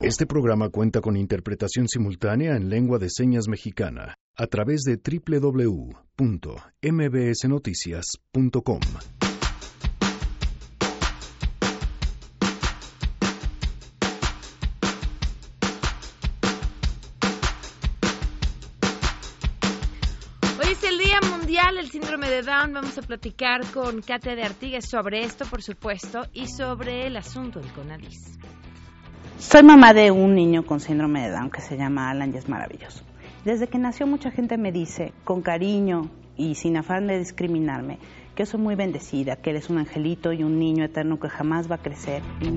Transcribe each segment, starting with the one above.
Este programa cuenta con interpretación simultánea en lengua de señas mexicana a través de www.mbsnoticias.com. Hoy es el Día Mundial del Síndrome de Down. Vamos a platicar con Katia de Artigas sobre esto, por supuesto, y sobre el asunto del CONADIS. Soy mamá de un niño con síndrome de Down que se llama Alan y es maravilloso. Desde que nació mucha gente me dice, con cariño y sin afán de discriminarme, que soy muy bendecida, que eres un angelito y un niño eterno que jamás va a crecer y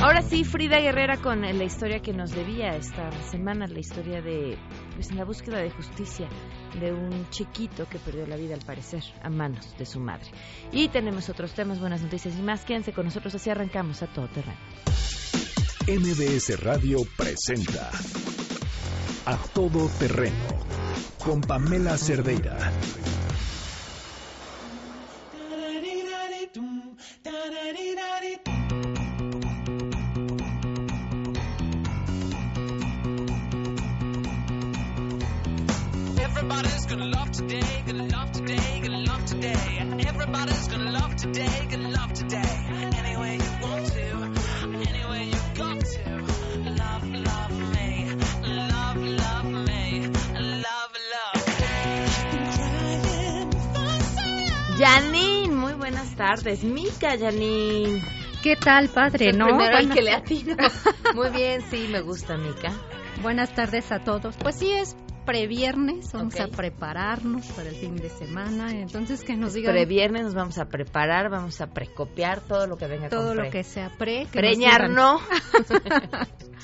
Ahora sí, Frida Guerrera con la historia que nos debía esta semana, la historia de, pues en la búsqueda de justicia de un chiquito que perdió la vida al parecer a manos de su madre. Y tenemos otros temas, buenas noticias y más. Quédense con nosotros, así arrancamos a todo terreno. MBS Radio presenta A Todo Terreno con Pamela Cerdeira. Everybody's gonna love today, gonna love today, gonna love today. Everybody's gonna love today, gonna love today. Any way you want to, you Janine, muy buenas tardes. Mica, Janine. ¿Qué tal, padre? El ¿No? primero Buenas- que le atino. Muy bien, sí, me gusta, Mica. Buenas tardes a todos. Pues sí, es previernes, vamos a prepararnos para el fin de semana. Entonces, que nos digan Previernes nos vamos a preparar, vamos a precopiar todo lo que venga todo con lo pre. que sea pre. que Preñar no.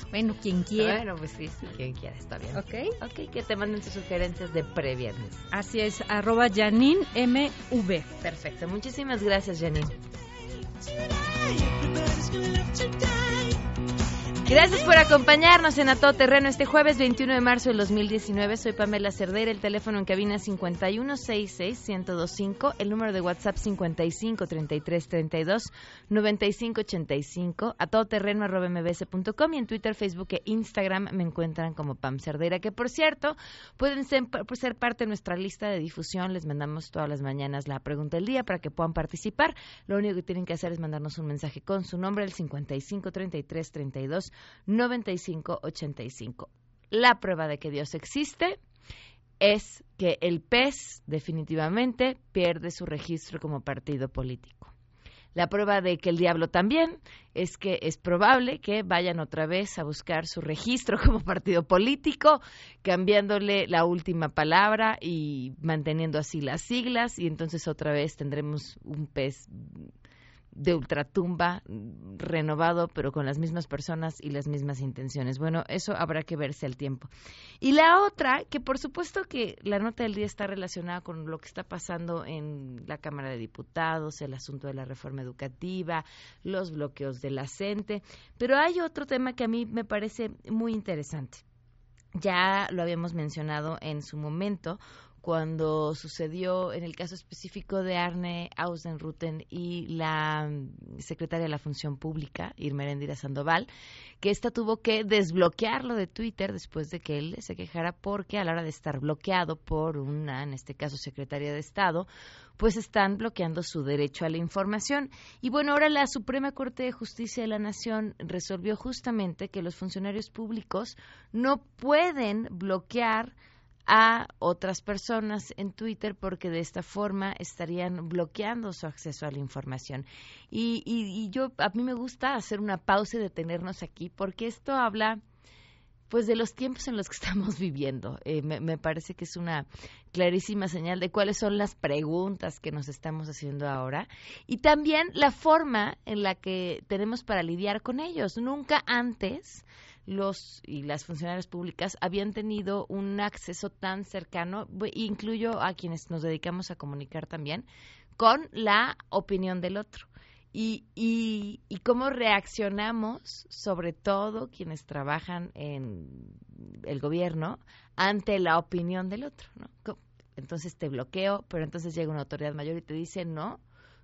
Bueno, quien quiera. Bueno, pues sí, sí, quien quiera, está bien. ¿Ok? Ok, que te manden sus sugerencias de previernes. Así es, arroba Janine MV. Perfecto, muchísimas gracias, Janine. Gracias por acompañarnos en A Todo Terreno este jueves 21 de marzo del 2019. Soy Pamela Cerdeira, el teléfono en cabina 5166-1025, el número de WhatsApp 553332-9585, a todoterreno arroba mbs.com y en Twitter, Facebook e Instagram me encuentran como Pam Cerdeira, que por cierto pueden ser, por ser parte de nuestra lista de difusión. Les mandamos todas las mañanas la pregunta del día para que puedan participar. Lo único que tienen que hacer es mandarnos un mensaje con su nombre al 55 33 32 95 85. La prueba de que Dios existe es que el PES definitivamente pierde su registro como partido político. La prueba de que el diablo también es que es probable que vayan otra vez a buscar su registro como partido político, cambiándole la última palabra y manteniendo así las siglas, y entonces otra vez tendremos un pez de ultratumba mm, renovado, pero con las mismas personas y las mismas intenciones. Bueno, eso habrá que verse al tiempo. Y la otra, que por supuesto que la nota del día está relacionada con lo que está pasando en la Cámara de Diputados, el asunto de la reforma educativa, los bloqueos de la pero hay otro tema que a mí me parece muy interesante. Ya lo habíamos mencionado en su momento cuando sucedió en el caso específico de Arne Ausenruten y la mm, secretaria de la Función Pública, Irma Erendira Sandoval, que ésta tuvo que desbloquearlo de Twitter después de que él se quejara porque a la hora de estar bloqueado por una, en este caso, secretaria de Estado, pues están bloqueando su derecho a la información. Y bueno, ahora la Suprema Corte de Justicia de la Nación resolvió justamente que los funcionarios públicos no pueden bloquear a otras personas en Twitter porque de esta forma estarían bloqueando su acceso a la información. Y, y, y yo, a mí me gusta hacer una pausa y detenernos aquí porque esto habla pues de los tiempos en los que estamos viviendo. Eh, me, me parece que es una clarísima señal de cuáles son las preguntas que nos estamos haciendo ahora y también la forma en la que tenemos para lidiar con ellos. Nunca antes los y las funcionarias públicas habían tenido un acceso tan cercano, incluyo a quienes nos dedicamos a comunicar también, con la opinión del otro. Y, y, y cómo reaccionamos, sobre todo quienes trabajan en el gobierno, ante la opinión del otro. ¿no? Entonces te bloqueo, pero entonces llega una autoridad mayor y te dice, no,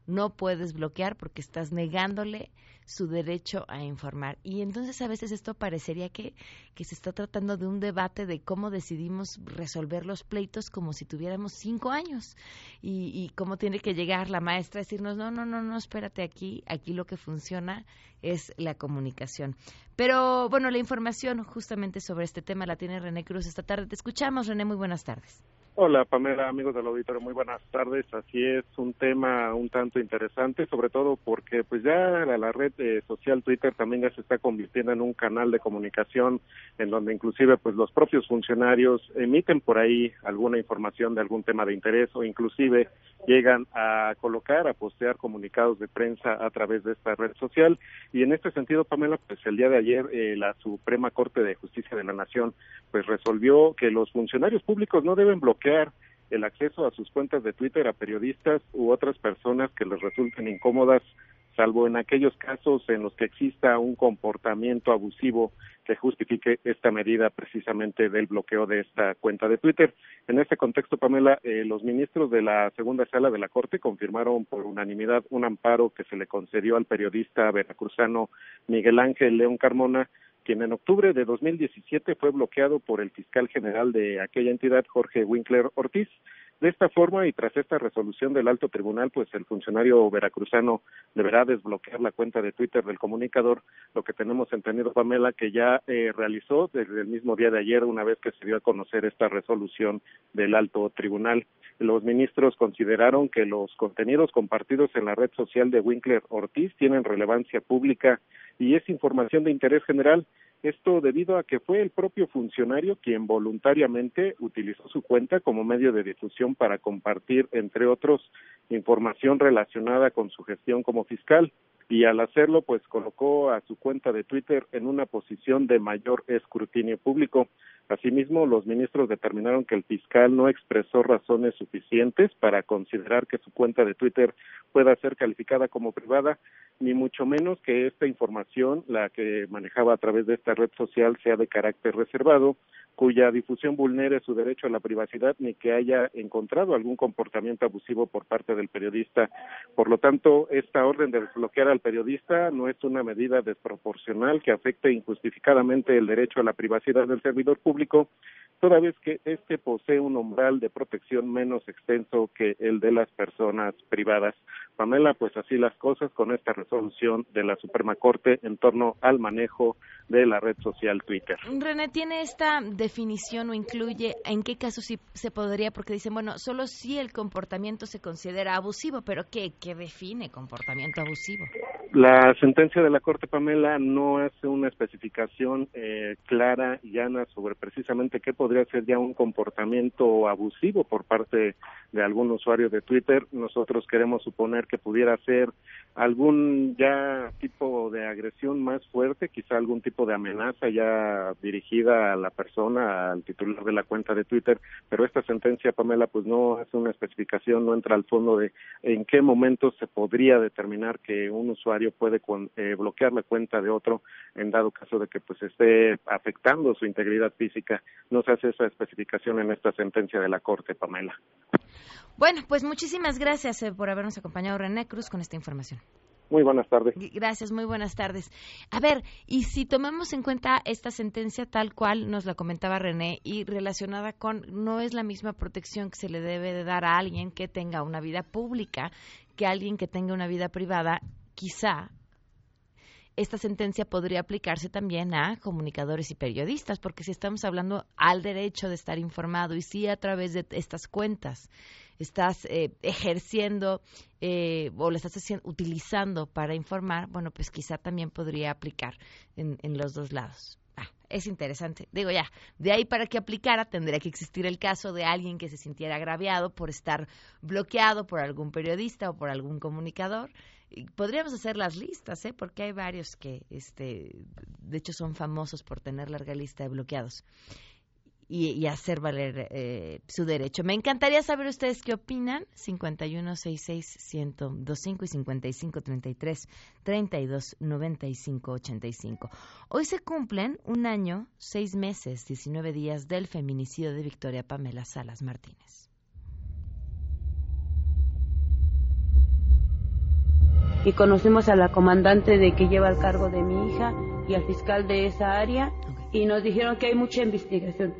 no puedes bloquear porque estás negándole su derecho a informar. Y entonces a veces esto parecería que, que se está tratando de un debate de cómo decidimos resolver los pleitos como si tuviéramos cinco años y, y cómo tiene que llegar la maestra a decirnos, no, no, no, no, espérate aquí, aquí lo que funciona es la comunicación. Pero bueno, la información justamente sobre este tema la tiene René Cruz esta tarde. Te escuchamos, René, muy buenas tardes. Hola Pamela, amigos del auditorio, muy buenas tardes. Así es, un tema un tanto interesante, sobre todo porque pues ya la, red eh, social Twitter también ya se está convirtiendo en un canal de comunicación en donde inclusive pues los propios funcionarios emiten por ahí alguna información de algún tema de interés o inclusive llegan a colocar, a postear comunicados de prensa a través de esta red social. Y en este sentido, Pamela, pues el día de ayer eh, la Suprema Corte de Justicia de la Nación pues resolvió que los funcionarios públicos no deben bloquear el acceso a sus cuentas de Twitter a periodistas u otras personas que les resulten incómodas, salvo en aquellos casos en los que exista un comportamiento abusivo que justifique esta medida precisamente del bloqueo de esta cuenta de Twitter. En este contexto, Pamela, eh, los ministros de la segunda sala de la Corte confirmaron por unanimidad un amparo que se le concedió al periodista veracruzano Miguel Ángel León Carmona quien en octubre de 2017 fue bloqueado por el fiscal general de aquella entidad, Jorge Winkler Ortiz. De esta forma y tras esta resolución del alto tribunal, pues el funcionario veracruzano deberá desbloquear la cuenta de Twitter del comunicador, lo que tenemos entendido, Pamela, que ya eh, realizó desde el mismo día de ayer, una vez que se dio a conocer esta resolución del alto tribunal. Los ministros consideraron que los contenidos compartidos en la red social de Winkler Ortiz tienen relevancia pública y es información de interés general. Esto debido a que fue el propio funcionario quien voluntariamente utilizó su cuenta como medio de difusión para compartir, entre otros, información relacionada con su gestión como fiscal y al hacerlo pues colocó a su cuenta de Twitter en una posición de mayor escrutinio público. Asimismo, los ministros determinaron que el fiscal no expresó razones suficientes para considerar que su cuenta de Twitter pueda ser calificada como privada, ni mucho menos que esta información, la que manejaba a través de esta red social, sea de carácter reservado, cuya difusión vulnere su derecho a la privacidad ni que haya encontrado algún comportamiento abusivo por parte del periodista. Por lo tanto, esta orden de desbloquear al periodista no es una medida desproporcional que afecte injustificadamente el derecho a la privacidad del servidor público, toda vez que éste posee un umbral de protección menos extenso que el de las personas privadas. Pamela, pues así las cosas con esta resolución de la Suprema Corte en torno al manejo de la red social Twitter. René, ¿tiene esta definición o incluye en qué casos sí se podría? Porque dicen, bueno, solo si el comportamiento se considera abusivo, pero ¿qué, qué define comportamiento abusivo? La sentencia de la Corte Pamela no hace una especificación eh, clara y llana sobre precisamente qué podría ser ya un comportamiento abusivo por parte de algún usuario de Twitter. Nosotros queremos suponer que pudiera ser algún ya tipo de agresión más fuerte, quizá algún tipo de amenaza ya dirigida a la persona, al titular de la cuenta de Twitter, pero esta sentencia, Pamela, pues no hace una especificación, no entra al fondo de en qué momento se podría determinar que un usuario puede con, eh, bloquear la cuenta de otro en dado caso de que pues esté afectando su integridad física. No se hace esa especificación en esta sentencia de la Corte, Pamela. Bueno, pues muchísimas gracias eh, por habernos acompañado, René Cruz, con esta información. Muy buenas tardes. Gracias, muy buenas tardes. A ver, y si tomamos en cuenta esta sentencia tal cual nos la comentaba René y relacionada con no es la misma protección que se le debe de dar a alguien que tenga una vida pública que a alguien que tenga una vida privada, quizá esta sentencia podría aplicarse también a comunicadores y periodistas, porque si estamos hablando al derecho de estar informado y si a través de estas cuentas estás eh, ejerciendo eh, o lo estás haciendo, utilizando para informar, bueno, pues quizá también podría aplicar en, en los dos lados. Ah, es interesante. Digo ya, de ahí para que aplicara tendría que existir el caso de alguien que se sintiera agraviado por estar bloqueado por algún periodista o por algún comunicador y podríamos hacer las listas, ¿eh? porque hay varios que, este, de hecho, son famosos por tener larga lista de bloqueados y, y hacer valer eh, su derecho. Me encantaría saber ustedes qué opinan. 5166-1025 y 5533-329585. Hoy se cumplen un año, seis meses, 19 días del feminicidio de Victoria Pamela Salas Martínez. y conocimos a la comandante de que lleva el cargo de mi hija y al fiscal de esa área y nos dijeron que hay mucha investigación.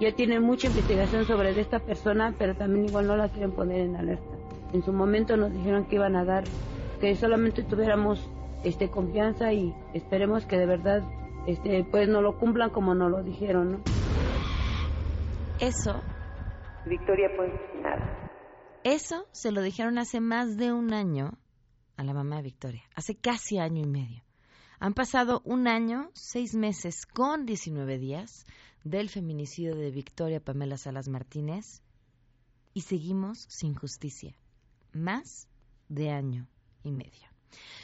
Ya tienen mucha investigación sobre esta persona, pero también igual no la quieren poner en alerta. En su momento nos dijeron que iban a dar, que solamente tuviéramos este confianza y esperemos que de verdad este pues no lo cumplan como nos lo dijeron, ¿no? Eso, Victoria, pues nada. eso se lo dijeron hace más de un año a la mamá de Victoria, hace casi año y medio. Han pasado un año, seis meses con 19 días del feminicidio de Victoria Pamela Salas Martínez y seguimos sin justicia. Más de año y medio.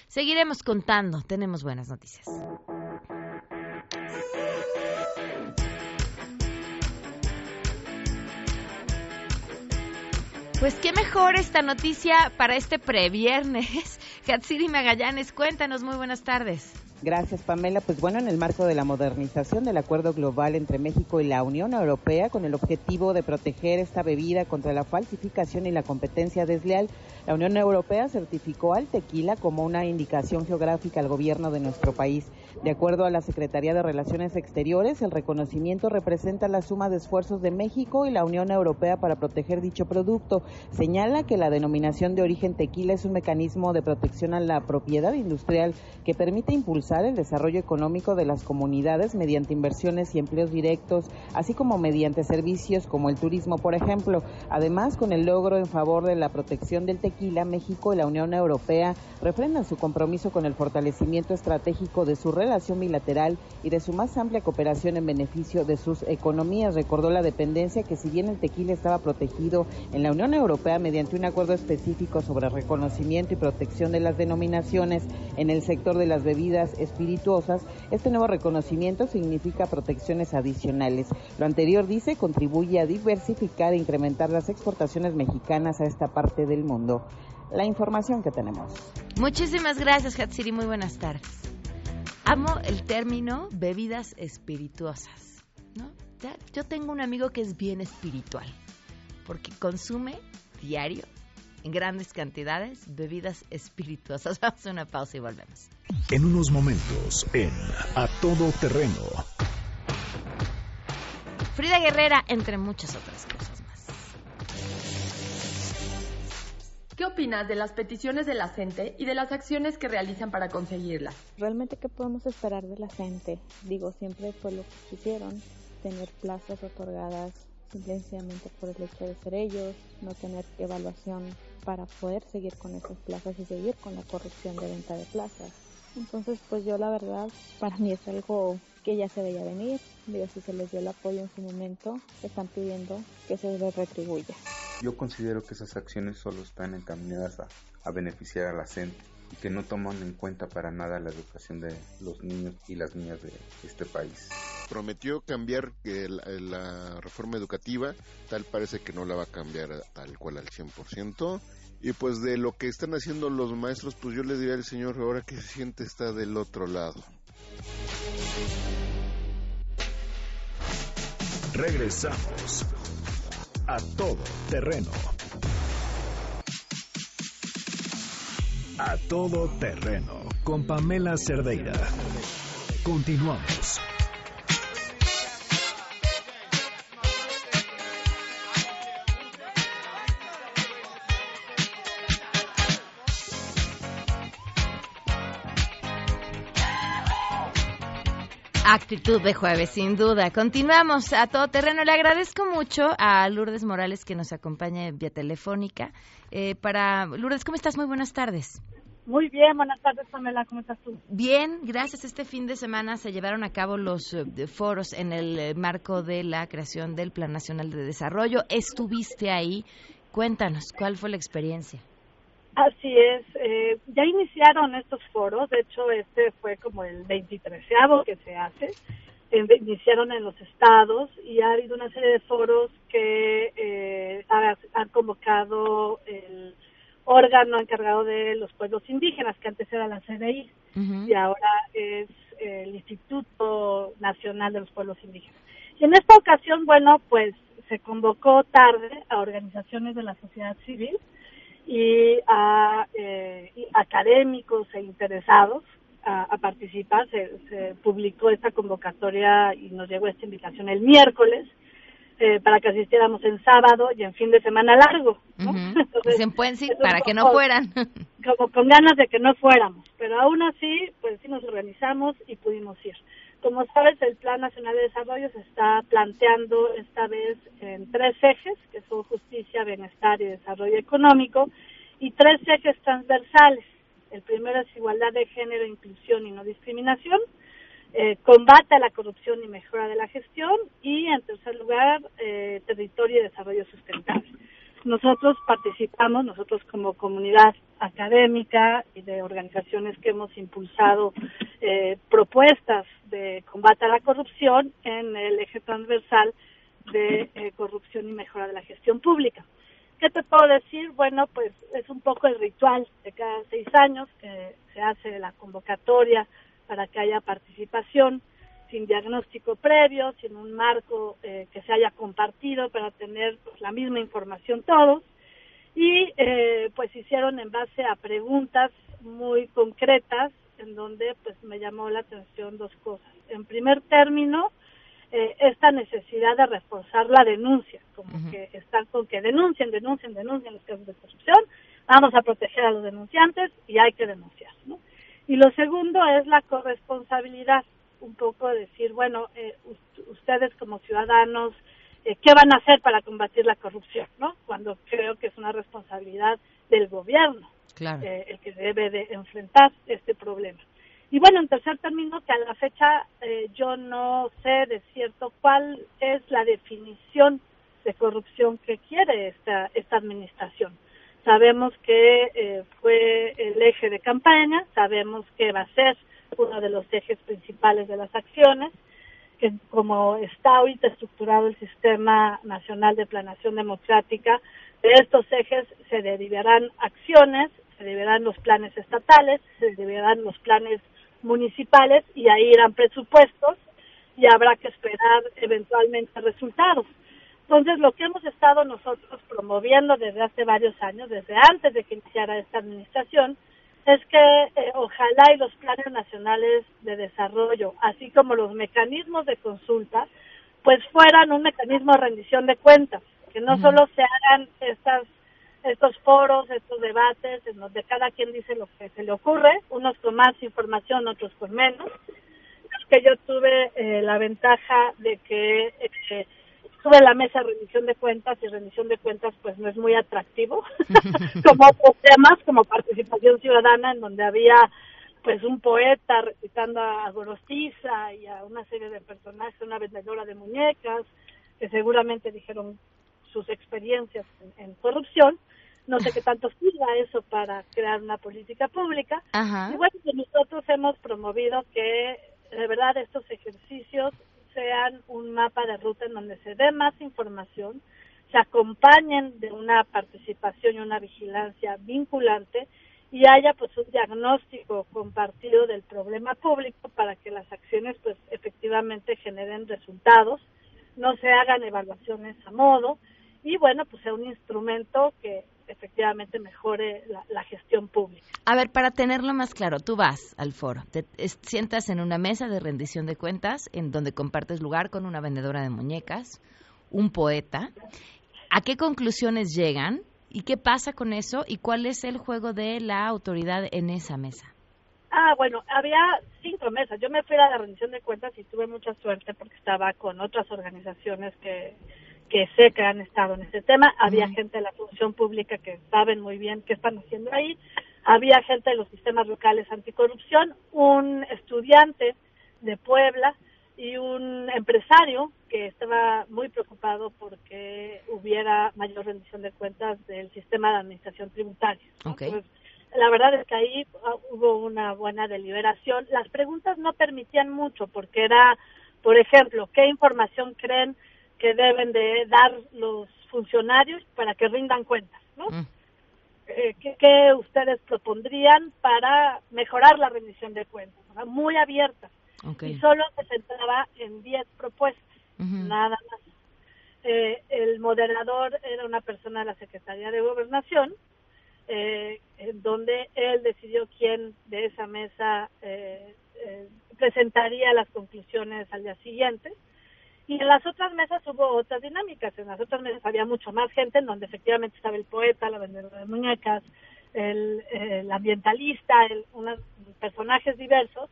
Seguiremos contando, tenemos buenas noticias. Pues qué mejor esta noticia para este previernes. Katsiri Magallanes, cuéntanos, muy buenas tardes. Gracias, Pamela. Pues bueno, en el marco de la modernización del acuerdo global entre México y la Unión Europea, con el objetivo de proteger esta bebida contra la falsificación y la competencia desleal, la Unión Europea certificó al tequila como una indicación geográfica al gobierno de nuestro país. De acuerdo a la Secretaría de Relaciones Exteriores, el reconocimiento representa la suma de esfuerzos de México y la Unión Europea para proteger dicho producto. Señala que la denominación de origen tequila es un mecanismo de protección a la propiedad industrial que permite impulsar el desarrollo económico de las comunidades mediante inversiones y empleos directos, así como mediante servicios como el turismo, por ejemplo. Además, con el logro en favor de la protección del tequila, México y la Unión Europea refrendan su compromiso con el fortalecimiento estratégico de su relación bilateral y de su más amplia cooperación en beneficio de sus economías. Recordó la dependencia que si bien el tequila estaba protegido en la Unión Europea mediante un acuerdo específico sobre reconocimiento y protección de las denominaciones en el sector de las bebidas espirituosas, este nuevo reconocimiento significa protecciones adicionales. Lo anterior, dice, contribuye a diversificar e incrementar las exportaciones mexicanas a esta parte del mundo. La información que tenemos. Muchísimas gracias, Hatsiri. Muy buenas tardes. Amo el término bebidas espirituosas. yo tengo un amigo que es bien espiritual, porque consume diario, en grandes cantidades, bebidas espirituosas. Vamos a una pausa y volvemos. En unos momentos, en A Todo Terreno, Frida Guerrera, entre muchas otras cosas más. ¿Qué opinas de las peticiones de la gente y de las acciones que realizan para conseguirlas? Realmente, ¿qué podemos esperar de la gente? Digo, siempre fue lo que quisieron, tener plazas otorgadas simplemente por el hecho de ser ellos, no tener evaluación para poder seguir con esas plazas y seguir con la corrupción de venta de plazas. Entonces, pues yo la verdad, para mí es algo que ya se veía venir. Digo, si se les dio el apoyo en su momento, están pidiendo que se les retribuya. Yo considero que esas acciones solo están encaminadas a, a beneficiar a la gente y que no toman en cuenta para nada la educación de los niños y las niñas de este país. Prometió cambiar eh, la, la reforma educativa, tal parece que no la va a cambiar tal cual al 100%. Y pues de lo que están haciendo los maestros, pues yo le diría al señor, ahora que se siente está del otro lado. regresamos. A Todo Terreno. A Todo Terreno con Pamela Cerdeira. Continuamos. Actitud de jueves, sin duda. Continuamos a todo terreno. Le agradezco mucho a Lourdes Morales que nos acompaña vía telefónica. Eh, para Lourdes, ¿cómo estás? Muy buenas tardes. Muy bien, buenas tardes, Pamela, ¿cómo estás tú? Bien, gracias. Este fin de semana se llevaron a cabo los eh, foros en el eh, marco de la creación del Plan Nacional de Desarrollo. Estuviste ahí. Cuéntanos, ¿cuál fue la experiencia? Así es, eh, ya iniciaron estos foros, de hecho este fue como el 23 que se hace, eh, iniciaron en los estados y ha habido una serie de foros que eh, ha- han convocado el órgano encargado de los pueblos indígenas, que antes era la CDI y ahora es el Instituto Nacional de los Pueblos Indígenas. Y en esta ocasión, bueno, pues se convocó tarde a organizaciones de la sociedad civil y a eh, y académicos e interesados a, a participar. Se, se publicó esta convocatoria y nos llegó esta invitación el miércoles eh, para que asistiéramos en sábado y en fin de semana largo. ¿no? Un para que no fueran. Como con ganas de que no fuéramos, pero aún así, pues sí nos organizamos y pudimos ir. Como sabes, el Plan Nacional de Desarrollo se está planteando esta vez en tres ejes, que son justicia, bienestar y desarrollo económico, y tres ejes transversales. El primero es igualdad de género, inclusión y no discriminación, eh, combate a la corrupción y mejora de la gestión, y en tercer lugar, eh, territorio y desarrollo sustentable. Nosotros participamos, nosotros como comunidad académica y de organizaciones que hemos impulsado eh, propuestas de combate a la corrupción en el eje transversal de eh, corrupción y mejora de la gestión pública. ¿Qué te puedo decir? Bueno, pues es un poco el ritual de cada seis años que se hace la convocatoria para que haya participación sin diagnóstico previo, sin un marco eh, que se haya compartido para tener pues, la misma información todos. Y eh, pues hicieron en base a preguntas muy concretas en donde pues me llamó la atención dos cosas. En primer término, eh, esta necesidad de reforzar la denuncia, como que están con que denuncien, denuncien, denuncien los casos de corrupción, vamos a proteger a los denunciantes y hay que denunciar. ¿no? Y lo segundo es la corresponsabilidad, un poco decir, bueno, eh, us- ustedes como ciudadanos, eh, ¿qué van a hacer para combatir la corrupción? ¿no? Cuando creo que es una responsabilidad del gobierno Claro. eh, el que debe de enfrentar este problema. Y bueno, en tercer término, que a la fecha eh, yo no sé de cierto cuál es la definición de corrupción que quiere esta, esta administración. Sabemos que eh, fue el eje de campaña, sabemos que va a ser uno de los ejes principales de las acciones, que como está ahorita estructurado el Sistema Nacional de Planación Democrática, de estos ejes se derivarán acciones, se derivarán los planes estatales, se derivarán los planes municipales y ahí irán presupuestos y habrá que esperar eventualmente resultados. Entonces, lo que hemos estado nosotros promoviendo desde hace varios años, desde antes de que iniciara esta administración, es que eh, ojalá y los planes nacionales de desarrollo, así como los mecanismos de consulta, pues fueran un mecanismo de rendición de cuentas, que no solo se hagan estas estos foros, estos debates, en donde cada quien dice lo que se le ocurre, unos con más información, otros con menos. Es que yo tuve eh, la ventaja de que eh, en la mesa rendición de cuentas y rendición de cuentas pues no es muy atractivo, como otros temas, como participación ciudadana, en donde había pues un poeta recitando a Gorostiza y a una serie de personajes, una vendedora de muñecas, que seguramente dijeron sus experiencias en, en corrupción. No sé qué tanto sirva eso para crear una política pública. Ajá. Y bueno, pues nosotros hemos promovido que de verdad estos ejercicios sean un mapa de ruta en donde se dé más información, se acompañen de una participación y una vigilancia vinculante y haya pues un diagnóstico compartido del problema público para que las acciones pues efectivamente generen resultados, no se hagan evaluaciones a modo y bueno pues sea un instrumento que efectivamente mejore la, la gestión pública. A ver, para tenerlo más claro, tú vas al foro, te es- sientas en una mesa de rendición de cuentas en donde compartes lugar con una vendedora de muñecas, un poeta. ¿A qué conclusiones llegan y qué pasa con eso y cuál es el juego de la autoridad en esa mesa? Ah, bueno, había cinco mesas. Yo me fui a la rendición de cuentas y tuve mucha suerte porque estaba con otras organizaciones que, que sé que han estado en este tema. Había gente de la función pública que saben muy bien qué están haciendo ahí. Había gente de los sistemas locales anticorrupción, un estudiante de Puebla y un empresario que estaba muy preocupado porque hubiera mayor rendición de cuentas del sistema de administración tributaria. la verdad es que ahí ah, hubo una buena deliberación. Las preguntas no permitían mucho porque era, por ejemplo, ¿qué información creen que deben de dar los funcionarios para que rindan cuentas? ¿no? Eh, ¿qué, qué ustedes propondrían para mejorar la rendición de cuentas? ¿verdad? Muy abierta. Y solo se centraba en 10 propuestas, nada más. Eh, el moderador era una persona de la Secretaría de Gobernación eh, en donde él decidió quién de esa mesa eh, eh, presentaría las conclusiones al día siguiente. Y en las otras mesas hubo otras dinámicas. En las otras mesas había mucho más gente, en donde efectivamente estaba el poeta, la vendedora de muñecas, el, el ambientalista, el, unos personajes diversos.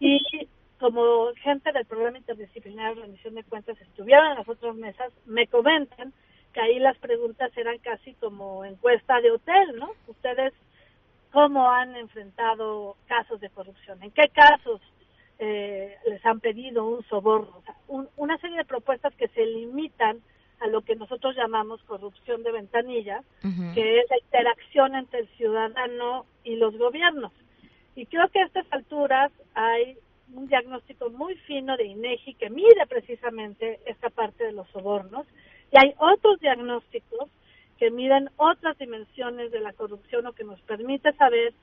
Y como gente del programa interdisciplinario de rendición de cuentas estuvieron en las otras mesas, me comentan que ahí las preguntas eran casi como encuesta de hotel, ¿no? Ustedes, ¿cómo han enfrentado casos de corrupción? ¿En qué casos eh, les han pedido un soborno? O sea, un- una serie de propuestas que se limitan a lo que nosotros llamamos corrupción de ventanilla, que es la interacción entre el ciudadano y los gobiernos. Y creo que a estas alturas hay un diagnóstico muy fino de INEGI que mide precisamente esta parte de los sobornos y hay otros diagnósticos que miden otras dimensiones de la corrupción o que nos permite saber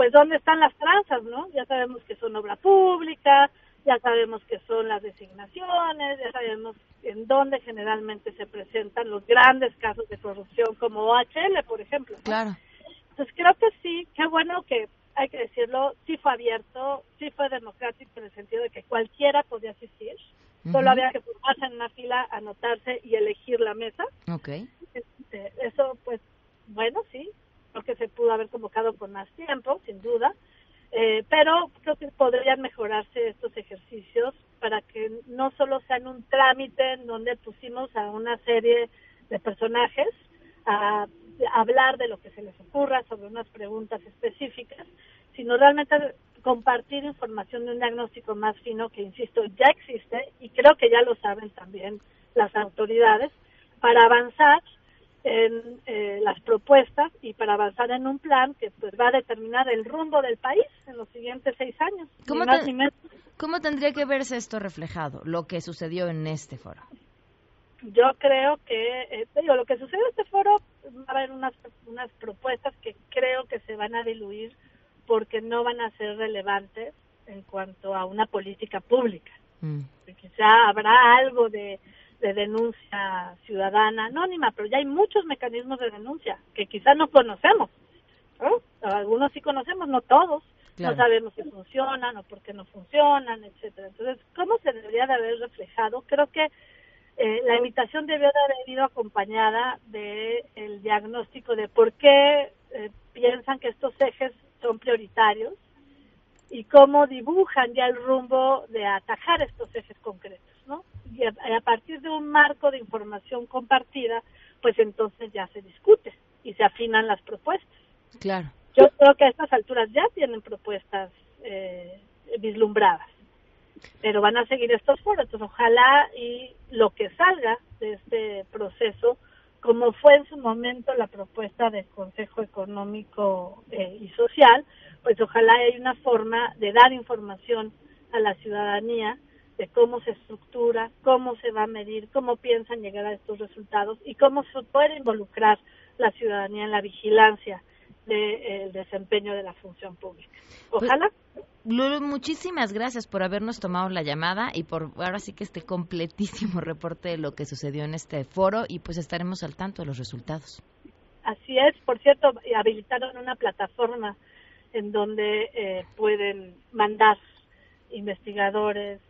pues dónde están las tranzas, ¿no? Ya sabemos que son obra pública, ya sabemos que son las designaciones, ya sabemos en dónde generalmente se presentan los grandes casos de corrupción como OHL, por ejemplo. ¿no? Claro. Entonces creo que sí, qué bueno que hay que decirlo, sí fue abierto, sí fue democrático en el sentido de que cualquiera podía asistir, solo había que formarse en una fila, anotarse y elegir la mesa. Ok. Este, eso, pues, bueno, sí, creo que se pudo haber convocado con más tiempo, sin duda, eh, pero creo que podrían mejorarse estos ejercicios para que no solo sean un trámite en donde pusimos a una serie de personajes a, a hablar de lo que se les ocurra sobre unas preguntas específicas, sino realmente compartir información de un diagnóstico más fino que, insisto, ya existe y creo que ya lo saben también las autoridades para avanzar en eh, las propuestas y para avanzar en un plan que pues va a determinar el rumbo del país en los siguientes seis años. ¿Cómo, más tendría que verse esto reflejado, lo que sucedió en este foro? Yo creo que, eh, digo, lo que sucede en este foro, va a haber unas, unas propuestas que creo que se van a diluir porque no van a ser relevantes en cuanto a una política pública. Mm. quizá habrá algo de, de denuncia ciudadana anónima, pero ya hay muchos mecanismos de denuncia que quizá no conocemos. ¿no? Algunos sí conocemos, no todos. Claro. No sabemos si funcionan o por qué no funcionan, etcétera. Entonces, ¿cómo se debería de haber reflejado? Creo que eh, la invitación debió de haber ido acompañada de el diagnóstico de por qué eh, piensan que estos ejes son prioritarios y cómo dibujan ya el rumbo de atajar estos ejes concretos, ¿no? Y a, a partir de un marco de información compartida, pues entonces ya se discute y se afinan las propuestas. Claro. Yo creo que a estas alturas ya tienen propuestas eh, vislumbradas, pero van a seguir estos foros. Entonces, ojalá y lo que salga de este proceso, como fue en su momento la propuesta del Consejo Económico eh, y Social, pues ojalá hay una forma de dar información a la ciudadanía de cómo se estructura, cómo se va a medir, cómo piensan llegar a estos resultados y cómo se puede involucrar la ciudadanía en la vigilancia del desempeño de la función pública. Ojalá. Lulu, muchísimas gracias por habernos tomado la llamada y por ahora sí que este completísimo reporte de lo que sucedió en este foro y pues estaremos al tanto de los resultados. Así es, por cierto, habilitaron una plataforma en donde eh, pueden mandar investigadores,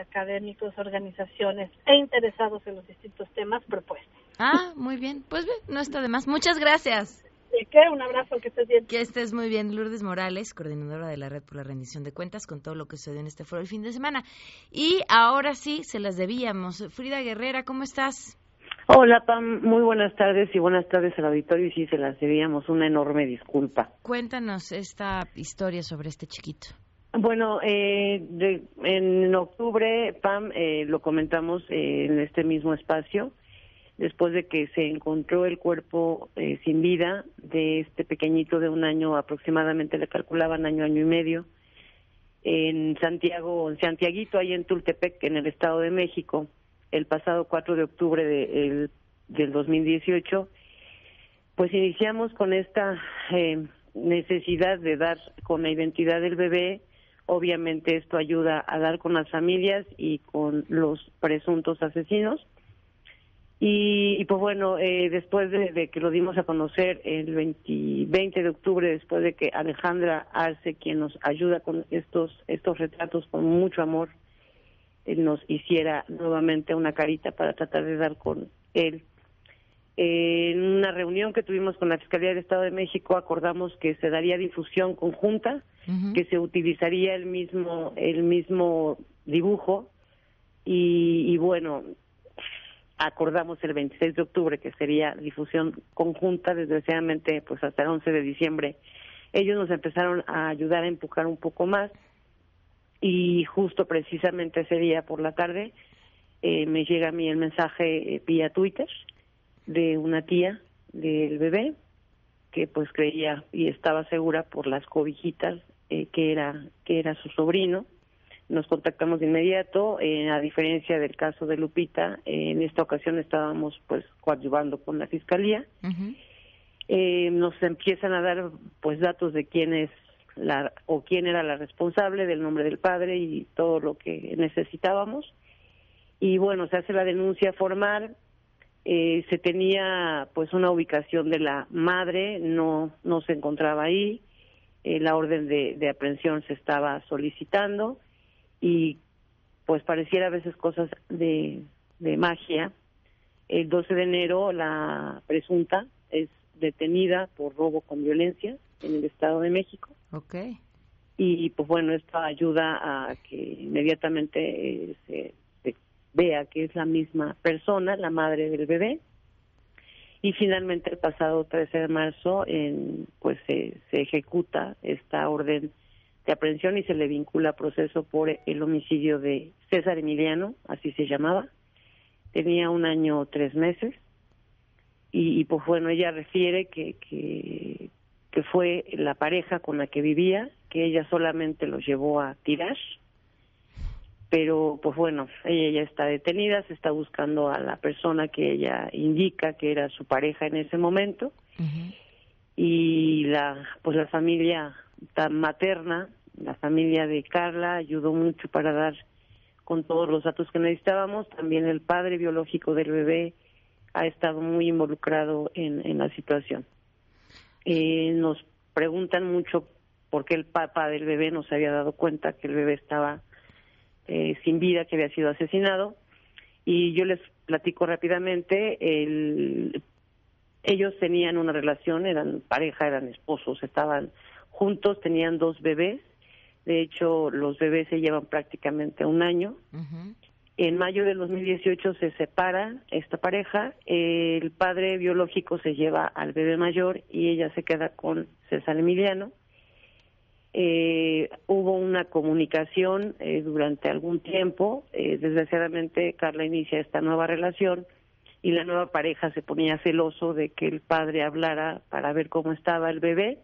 académicos, organizaciones e interesados en los distintos temas propuestas. Ah, muy bien. Pues bien, no está de más. Muchas gracias. ¿De qué? Un abrazo, que estés bien. Que estés muy bien. Lourdes Morales, coordinadora de la Red por la Rendición de Cuentas, con todo lo que sucedió en este foro el fin de semana. Y ahora sí, se las debíamos. Frida Guerrera, ¿cómo estás? Hola, Pam. Muy buenas tardes y buenas tardes al auditorio. Y sí, se las debíamos. Una enorme disculpa. Cuéntanos esta historia sobre este chiquito. Bueno, eh, de- en octubre, Pam, eh, lo comentamos eh, en este mismo espacio, después de que se encontró el cuerpo eh, sin vida de este pequeñito de un año aproximadamente, le calculaban año, año y medio, en Santiago, en Santiaguito, ahí en Tultepec, en el Estado de México, el pasado 4 de octubre de- el- del 2018, pues iniciamos con esta eh, necesidad de dar con la identidad del bebé. Obviamente esto ayuda a dar con las familias y con los presuntos asesinos. Y, pues bueno, eh, después de, que lo dimos a conocer el 20, 20, de octubre, después de que Alejandra Arce, quien nos ayuda con estos, estos retratos con mucho amor, él nos hiciera nuevamente una carita para tratar de dar con él. Eh, en una reunión que tuvimos con la Fiscalía del Estado de México acordamos que se daría difusión conjunta, que se utilizaría el mismo el mismo dibujo. Y, y bueno, acordamos el 26 de octubre que sería difusión conjunta, desgraciadamente pues hasta el 11 de diciembre. Ellos nos empezaron a ayudar a empujar un poco más. Y justo precisamente ese día por la tarde eh, me llega a mí el mensaje eh, vía Twitter de una tía del bebé que pues creía y estaba segura por las cobijitas eh, que era que era su sobrino nos contactamos de inmediato, eh, a diferencia del caso de Lupita, eh, en esta ocasión estábamos pues coadyuvando con la fiscalía. Uh -huh. eh, nos empiezan a dar pues datos de quién es la o quién era la responsable, del nombre del padre y todo lo que necesitábamos. Y bueno, se hace la denuncia formal. Eh, se tenía pues una ubicación de la madre, no no se encontraba ahí. Eh, la orden de, de aprehensión se estaba solicitando y pues pareciera a veces cosas de, de magia. El 12 de enero la presunta es detenida por robo con violencia en el Estado de México. Okay. Y pues bueno, esto ayuda a que inmediatamente eh, se, se, vea que es la misma persona, la madre del bebé. Y finalmente el pasado 13 de marzo en, pues se, se ejecuta esta orden de aprehensión y se le vincula proceso por el homicidio de César Emiliano, así se llamaba. Tenía un año tres meses y, y pues bueno, ella refiere que, que, que fue la pareja con la que vivía, que ella solamente lo llevó a tirar, pero pues bueno, ella ya está detenida, se está buscando a la persona que ella indica que era su pareja en ese momento uh -huh. y la pues la familia tan materna la familia de Carla ayudó mucho para dar con todos los datos que necesitábamos. También el padre biológico del bebé ha estado muy involucrado en, en la situación. Eh, nos preguntan mucho por qué el papá del bebé no se había dado cuenta que el bebé estaba eh, sin vida, que había sido asesinado. Y yo les platico rápidamente, el, ellos tenían una relación, eran pareja, eran esposos, estaban juntos, tenían dos bebés de hecho, los bebés se llevan prácticamente un año. Uh -huh. En mayo del 2018 se separa esta pareja. El padre biológico se lleva al bebé mayor y ella se queda con César Emiliano. Eh, hubo una comunicación eh, durante algún tiempo. Eh, desgraciadamente, Carla inicia esta nueva relación y la nueva pareja se ponía celoso de que el padre hablara para ver cómo estaba el bebé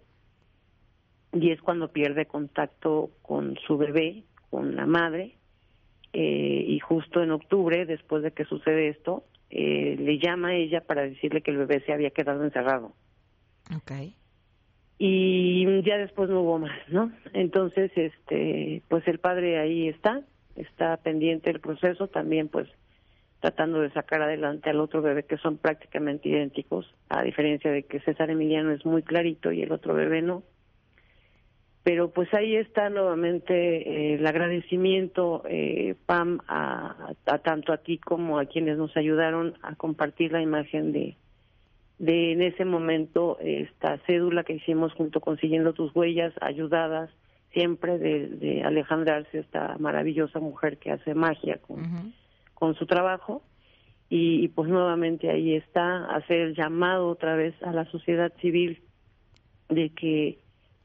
y es cuando pierde contacto con su bebé, con la madre, eh, y justo en octubre, después de que sucede esto, eh, le llama a ella para decirle que el bebé se había quedado encerrado. Okay. Y ya después no hubo más, ¿no? Entonces, este, pues el padre ahí está, está pendiente del proceso, también pues tratando de sacar adelante al otro bebé que son prácticamente idénticos, a diferencia de que César Emiliano es muy clarito y el otro bebé no pero pues ahí está nuevamente eh, el agradecimiento, eh, Pam, a, a, tanto a ti como a quienes nos ayudaron a compartir la imagen de, de en ese momento esta cédula que hicimos junto con Siguiendo tus Huellas, ayudadas siempre de, de Alejandra Arce, esta maravillosa mujer que hace magia con, uh -huh. con su trabajo. Y, y pues nuevamente ahí está, hacer el llamado otra vez a la sociedad civil de que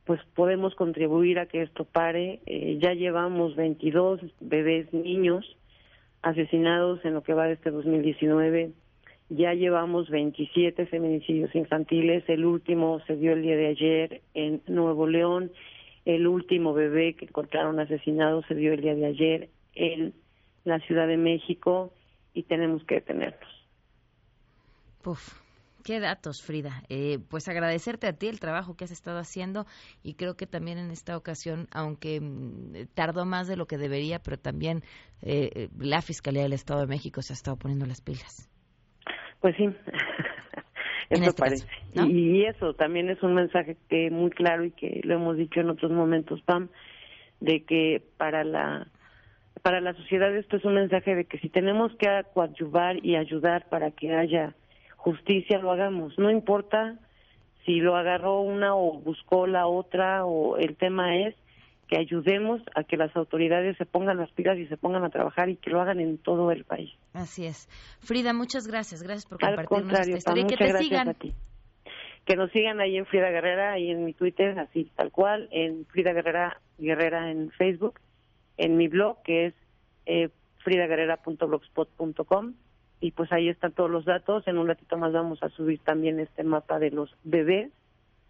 pues podemos contribuir a que esto pare. Eh, ya llevamos 22 bebés niños asesinados en lo que va de este 2019. Ya llevamos 27 feminicidios infantiles. El último se dio el día de ayer en Nuevo León. El último bebé que encontraron asesinado se dio el día de ayer en la Ciudad de México y tenemos que detenernos. Uf. Qué datos, Frida. Eh, pues agradecerte a ti el trabajo que has estado haciendo y creo que también en esta ocasión, aunque mm, tardó más de lo que debería, pero también eh, la Fiscalía del Estado de México se ha estado poniendo las pilas. Pues sí, eso este parece. caso, ¿no? Y eso también es un mensaje que muy claro y que lo hemos dicho en otros momentos, Pam, de que para la para la sociedad esto es un mensaje de que si tenemos que coadyuvar y ayudar para que haya justicia, lo hagamos. No importa si lo agarró una o buscó la otra, o el tema es que ayudemos a que las autoridades se pongan las pilas y se pongan a trabajar y que lo hagan en todo el país. Así es. Frida, muchas gracias. Gracias por Al compartirnos contrario, esta historia y Pam, que te sigan. a ti. Que nos sigan ahí en Frida Guerrera, ahí en mi Twitter, así tal cual, en Frida Guerrera, Guerrera en Facebook, en mi blog que es eh, fridaguerrera.blogspot.com y pues ahí están todos los datos. En un ratito más vamos a subir también este mapa de los bebés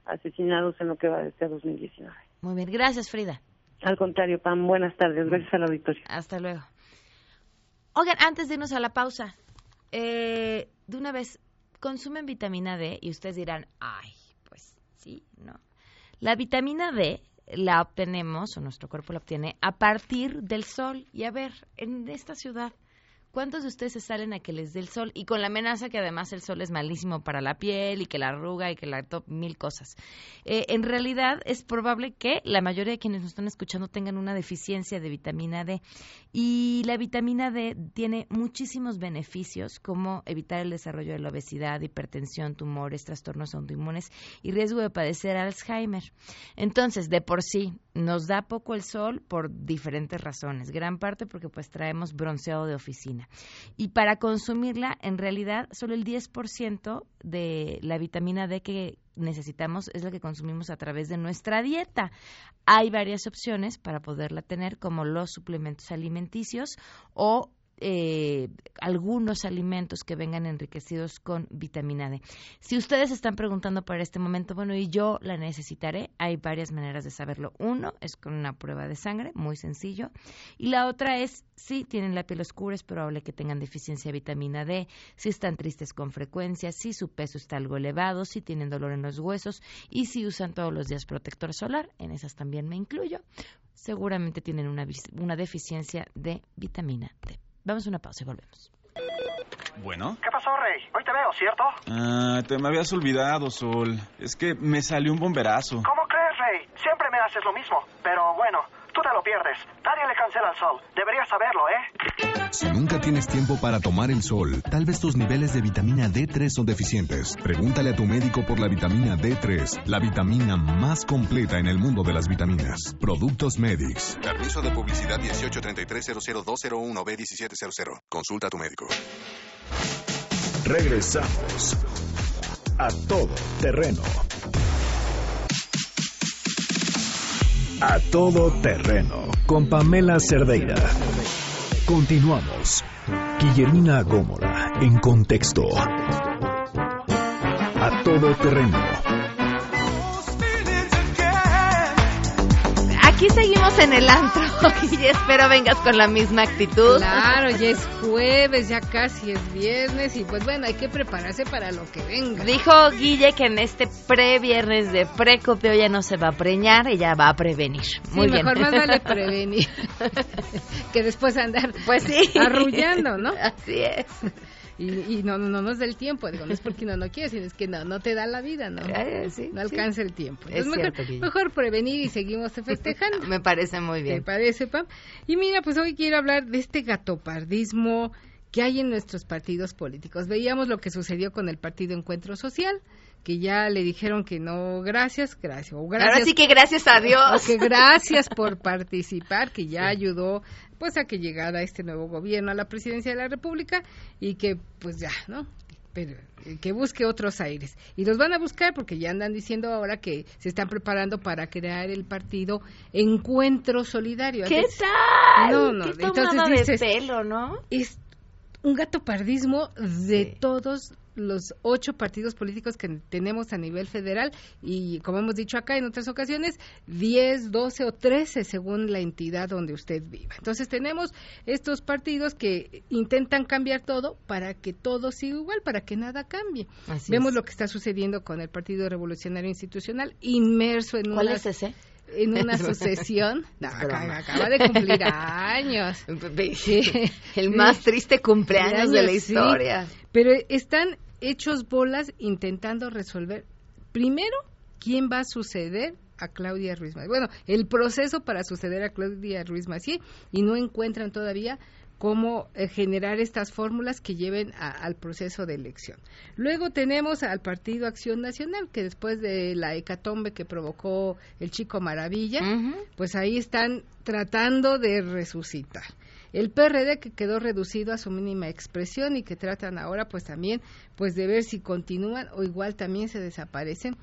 asesinados en lo que va de este 2019. Muy bien. Gracias, Frida. Al contrario, Pam, buenas tardes. Gracias al auditorio. Hasta luego. Oigan, antes de irnos a la pausa, eh, de una vez, consumen vitamina D y ustedes dirán, ay, pues sí, no. La vitamina D la obtenemos, o nuestro cuerpo la obtiene, a partir del sol. Y a ver, en esta ciudad, ¿cuántos de ustedes se salen a que les dé el sol? Y con la amenaza que además el sol es malísimo para la piel y que la arruga y que la top, mil cosas. Eh, en realidad es probable que la mayoría de quienes nos están escuchando tengan una deficiencia de vitamina D. Y la vitamina D tiene muchísimos beneficios como evitar el desarrollo de la obesidad, hipertensión, tumores, trastornos autoinmunes y riesgo de padecer Alzheimer. Entonces, de por sí, nos da poco el sol por diferentes razones. Gran parte porque pues traemos bronceado de oficina. Y para consumirla, en realidad, solo el 10% de la vitamina D que necesitamos es la que consumimos a través de nuestra dieta. Hay varias opciones para poderla tener, como los suplementos alimenticios o eh, algunos alimentos que vengan enriquecidos con vitamina D. Si ustedes están preguntando para este momento, bueno, y yo la necesitaré, hay varias maneras de saberlo. Uno es con una prueba de sangre, muy sencillo. Y la otra es, si tienen la piel oscura, es probable que tengan deficiencia de vitamina D, si están tristes con frecuencia, si su peso está algo elevado, si tienen dolor en los huesos y si usan todos los días protector solar, en esas también me incluyo, seguramente tienen una, una deficiencia de vitamina D. Vamos a una pausa y volvemos. Bueno. ¿Qué pasó, Rey? Hoy te veo, ¿cierto? Ah, te me habías olvidado, Sol. Es que me salió un bomberazo. ¿Cómo crees, Rey? Siempre me haces lo mismo. Pero bueno, tú te lo pierdes. Nadie le cancela el sol. Deberías saberlo, ¿eh? Si nunca tienes tiempo para tomar el sol, tal vez tus niveles de vitamina D3 son deficientes. Pregúntale a tu médico por la vitamina D3, la vitamina más completa en el mundo de las vitaminas. Productos Medix. Permiso de publicidad 1833-00201B1700. Consulta a tu médico. Regresamos a todo terreno. A todo terreno con Pamela Cerdeira. Continuamos. Guillermina Gómora en contexto. A todo terreno. Aquí seguimos en el antro y espero vengas con la misma actitud. Claro, ya es jueves, ya casi es viernes y pues bueno, hay que prepararse para lo que venga. Dijo Guille que en este pre-viernes de precopio ya no se va a preñar, ella va a prevenir. Sí, Muy bien. mejor más vale prevenir que después andar pues sí. arrullando, ¿no? Así es. Y, y no, no, no nos da el tiempo, digo, no es porque uno no quiere, sino es que no, no te da la vida, ¿no? Eh, sí, no alcanza el tiempo. Es mejor, cierto, mejor prevenir y seguimos festejando. Me parece muy bien. ¿Te parece, Pam? Y mira, pues hoy quiero hablar de este gatopardismo que hay en nuestros partidos políticos. Veíamos lo que sucedió con el Partido Encuentro Social, que ya le dijeron que no, gracias, gracias. O gracias Ahora sí que gracias a Dios. o que gracias por participar, que ya ayudó pues a que llegara este nuevo gobierno a la presidencia de la República y que pues ya, ¿no? Pero eh, que busque otros aires. Y los van a buscar porque ya andan diciendo ahora que se están preparando para crear el partido Encuentro Solidario. ¿Qué Entonces- tal? No, no, Qué entonces tomada de dices, pelo, ¿no? es un gatopardismo de todos los ocho partidos políticos que tenemos a nivel federal y como hemos dicho acá en otras ocasiones, 10, 12 o 13 según la entidad donde usted viva. Entonces tenemos estos partidos que intentan cambiar todo para que todo siga igual, para que nada cambie. Así Vemos es. lo que está sucediendo con el Partido Revolucionario Institucional inmerso en ¿Cuál una- es ese? en una Es broma. sucesión. No, acaba de cumplir años. Sí, el más triste cumpleaños de la Sí. historia. Pero están hechos bolas intentando resolver primero quién va a suceder a Claudia Ruiz Massieu. Bueno, el proceso para suceder a Claudia Ruiz Massieu y no encuentran todavía cómo eh, generar estas fórmulas que lleven a- al proceso de elección. Luego tenemos al Partido Acción Nacional, que después de la hecatombe que provocó el Chico Maravilla, pues ahí están tratando de resucitar. El PRD que quedó reducido a su mínima expresión y que tratan ahora pues también pues de ver si continúan o igual también se desaparecen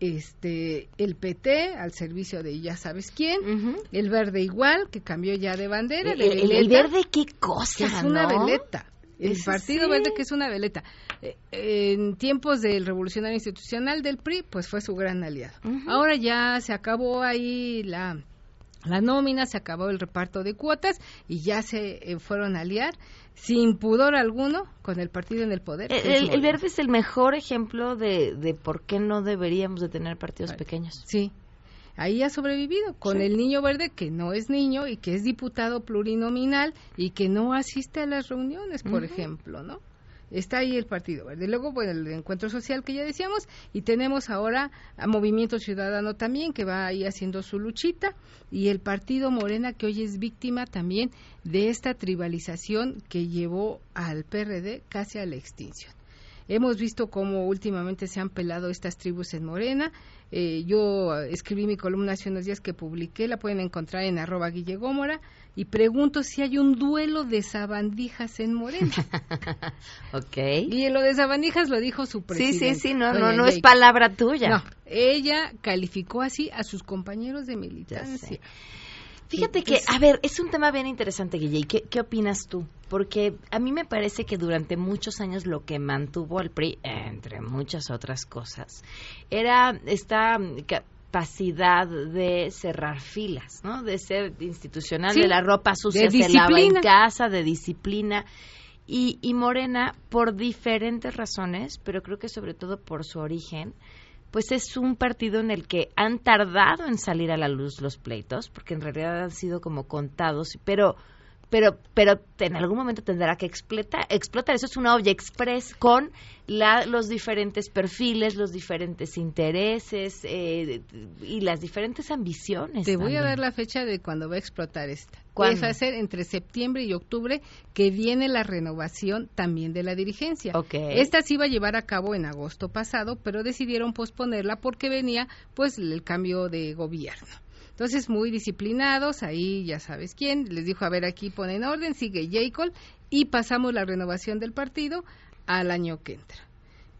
este el PT al servicio de ya sabes quién, el verde igual que cambió ya de bandera, El- de el- verde, qué cosa, que es una ¿no? veleta. El Eso Partido sí. Verde que es una veleta. Eh, En tiempos del revolucionario institucional del PRI, pues fue su gran aliado. Ahora ya se acabó ahí la la nómina, se acabó el reparto de cuotas y ya se eh, fueron a aliar sin pudor alguno con el partido en el poder. que El, verde es el mejor ejemplo de, de por qué no deberíamos de tener partidos pequeños. Sí. Ahí ha sobrevivido con Sí. el niño verde que no es niño y que es diputado plurinominal y que no asiste a las reuniones, por ejemplo, ¿no? Está ahí el Partido Verde. Luego, bueno, el encuentro social que ya decíamos, y tenemos ahora a Movimiento Ciudadano también, que va ahí haciendo su luchita, y el Partido Morena, que hoy es víctima también de esta tribalización que llevó al PRD casi a la extinción. Hemos visto cómo últimamente se han pelado estas tribus en Morena. Eh, yo escribí mi columna hace unos días que publiqué, la pueden encontrar en arroba Guille Gómora, y pregunto si hay un duelo de sabandijas en Morena. Ok. Y lo de sabandijas lo dijo su Sí, presidenta. sí, sí, no, no, no es palabra tuya. No, ella calificó así a sus compañeros de militancia. Fíjate que, a ver, es un tema bien interesante, Guille. ¿y ¿Qué, ¿Qué opinas tú? Porque a mí me parece que durante muchos años lo que mantuvo al PRI, entre muchas otras cosas, era esta capacidad de cerrar filas, ¿no? De ser institucional, Sí, de la ropa sucia de se lava en casa, de disciplina. Y, y Morena, por diferentes razones, pero creo que sobre todo por su origen, pues es un partido en el que han tardado en salir a la luz los pleitos, porque en realidad han sido como contados, pero pero pero en algún momento tendrá que explotar, explotar. Eso es una olla express con la, los diferentes perfiles, los diferentes intereses eh, y las diferentes ambiciones. Te voy a dar la fecha de cuando va a explotar esta. ¿Cuándo? Va a ser entre septiembre y octubre que viene la renovación también de la dirigencia. Esta se iba a llevar a cabo en agosto pasado, pero decidieron posponerla porque venía pues el cambio de gobierno. Entonces, muy disciplinados, ahí ya sabes quién, les dijo, a ver, aquí ponen orden, sigue Jacob, y pasamos la renovación del partido al año que entra.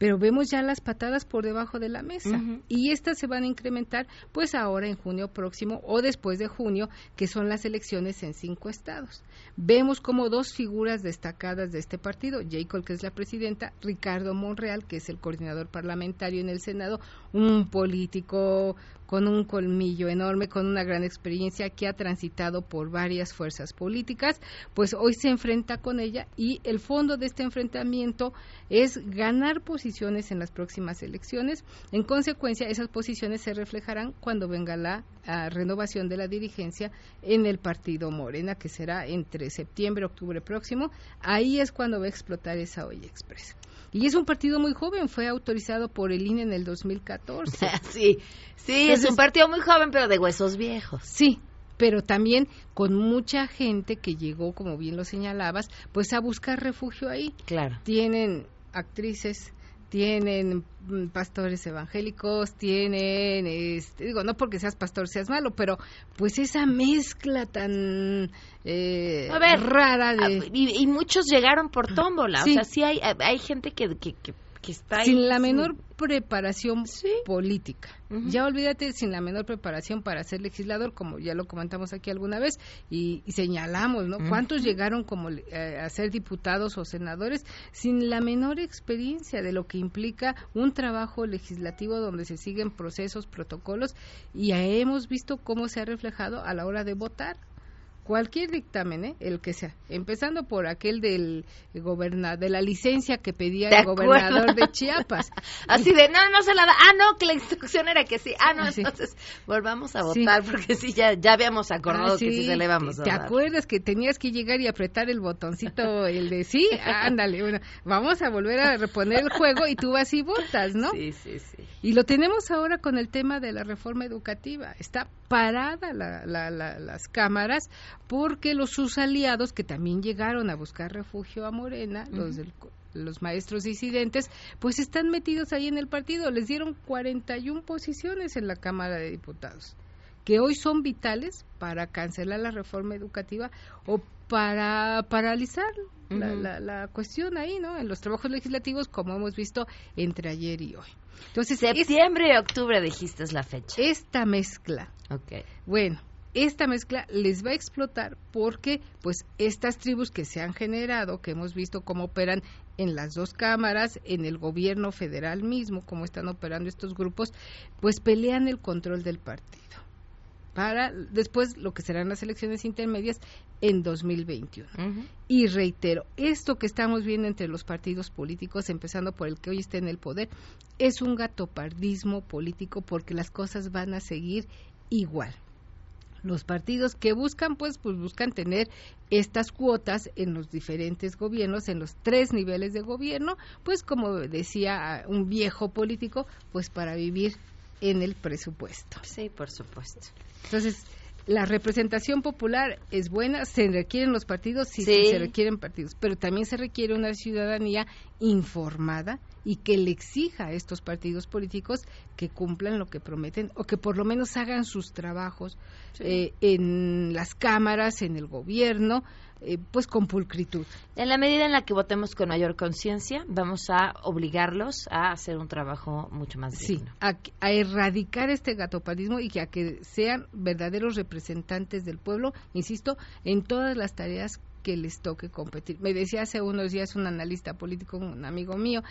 Pero vemos ya las patadas por debajo de la mesa y estas se van a incrementar pues ahora en junio próximo o después de junio, que son las elecciones en cinco estados. Vemos como dos figuras destacadas de este partido, Jacob, que es la presidenta, Ricardo Monreal, que es el coordinador parlamentario en el Senado, un político con un colmillo enorme, con una gran experiencia que ha transitado por varias fuerzas políticas, pues hoy se enfrenta con ella y el fondo de este enfrentamiento es ganar posiciones en las próximas elecciones. En consecuencia, esas posiciones se reflejarán cuando venga la renovación de la dirigencia en el partido Morena, que será entre septiembre y octubre próximo. Ahí es cuando va a explotar esa olla express. Y es un partido muy joven, fue autorizado por el INE en el 2014. sí, sí, es un partido muy joven, pero de huesos viejos. Sí, pero también con mucha gente que llegó, como bien lo señalabas, pues a buscar refugio ahí. Claro. Tienen actrices, tienen mm, pastores evangélicos, tienen, este, digo, no porque seas pastor seas malo, pero pues esa mezcla tan eh, A ver, rara de... y, y muchos llegaron por tómbola, Sí. o sea, sí hay, hay gente que, que, que, que está ahí sin la menor preparación política. Ya olvídate sin la menor preparación para ser legislador, como ya lo comentamos aquí alguna vez y, y señalamos, ¿no? ¿Cuántos llegaron como eh, a ser diputados o senadores sin la menor experiencia de lo que implica un trabajo legislativo donde se siguen procesos, protocolos y hemos visto cómo se ha reflejado a la hora de votar? Cualquier dictamen, ¿eh? el que sea, empezando por aquel del goberna, de la licencia que pedía ¿De el gobernador de Chiapas. Así de, no, no se la da. Ah, no, que la instrucción era que sí. Ah, no, sí. entonces volvamos a Sí. votar porque sí, ya, ya habíamos acordado Ah, que sí se le vamos a ¿Te dar. acuerdas que tenías que llegar y apretar el botoncito, el de sí? Ándale, bueno, vamos a volver a reponer el juego y tú vas y votas, ¿no? Sí, sí, sí. Y lo tenemos ahora con el tema de la reforma educativa. Está parada la- la- la- las cámaras porque los sus aliados, que también llegaron a buscar refugio a Morena, los del los maestros disidentes, pues están metidos ahí en el partido. Les dieron 41 posiciones en la Cámara de Diputados, que hoy son vitales para cancelar la reforma educativa o para paralizar la, la- la cuestión ahí, ¿no? En los trabajos legislativos, como hemos visto entre ayer y hoy. Entonces, Septiembre y octubre dijiste es la fecha. esta mezcla, Ok. bueno, esta mezcla les va a explotar porque, pues, estas tribus que se han generado, que hemos visto cómo operan en las dos cámaras, en el gobierno federal mismo, cómo están operando estos grupos, pues pelean el control del partido para después lo que serán las elecciones intermedias en 2021. Y reitero, esto que estamos viendo entre los partidos políticos, empezando por el que hoy está en el poder, es un gatopardismo político porque las cosas van a seguir igual. Los partidos que buscan, pues, pues buscan tener estas cuotas en los diferentes gobiernos, en los tres niveles de gobierno, pues como decía un viejo político, pues para vivir en el presupuesto. Sí, por supuesto. Entonces, la representación popular es buena, se requieren los partidos, sí, Sí. sí, se requieren partidos, pero también se requiere una ciudadanía informada y que le exija a estos partidos políticos que cumplan lo que prometen o que por lo menos hagan sus trabajos eh, en las cámaras, en el gobierno, eh, pues con pulcritud. En la medida en la que votemos con mayor conciencia, vamos a obligarlos a hacer un trabajo mucho más Sí, digno. a, a erradicar este gatopadismo y que a que sean verdaderos representantes del pueblo, insisto, en todas las tareas que les toque competir. Me decía hace unos días un analista político, un amigo mío,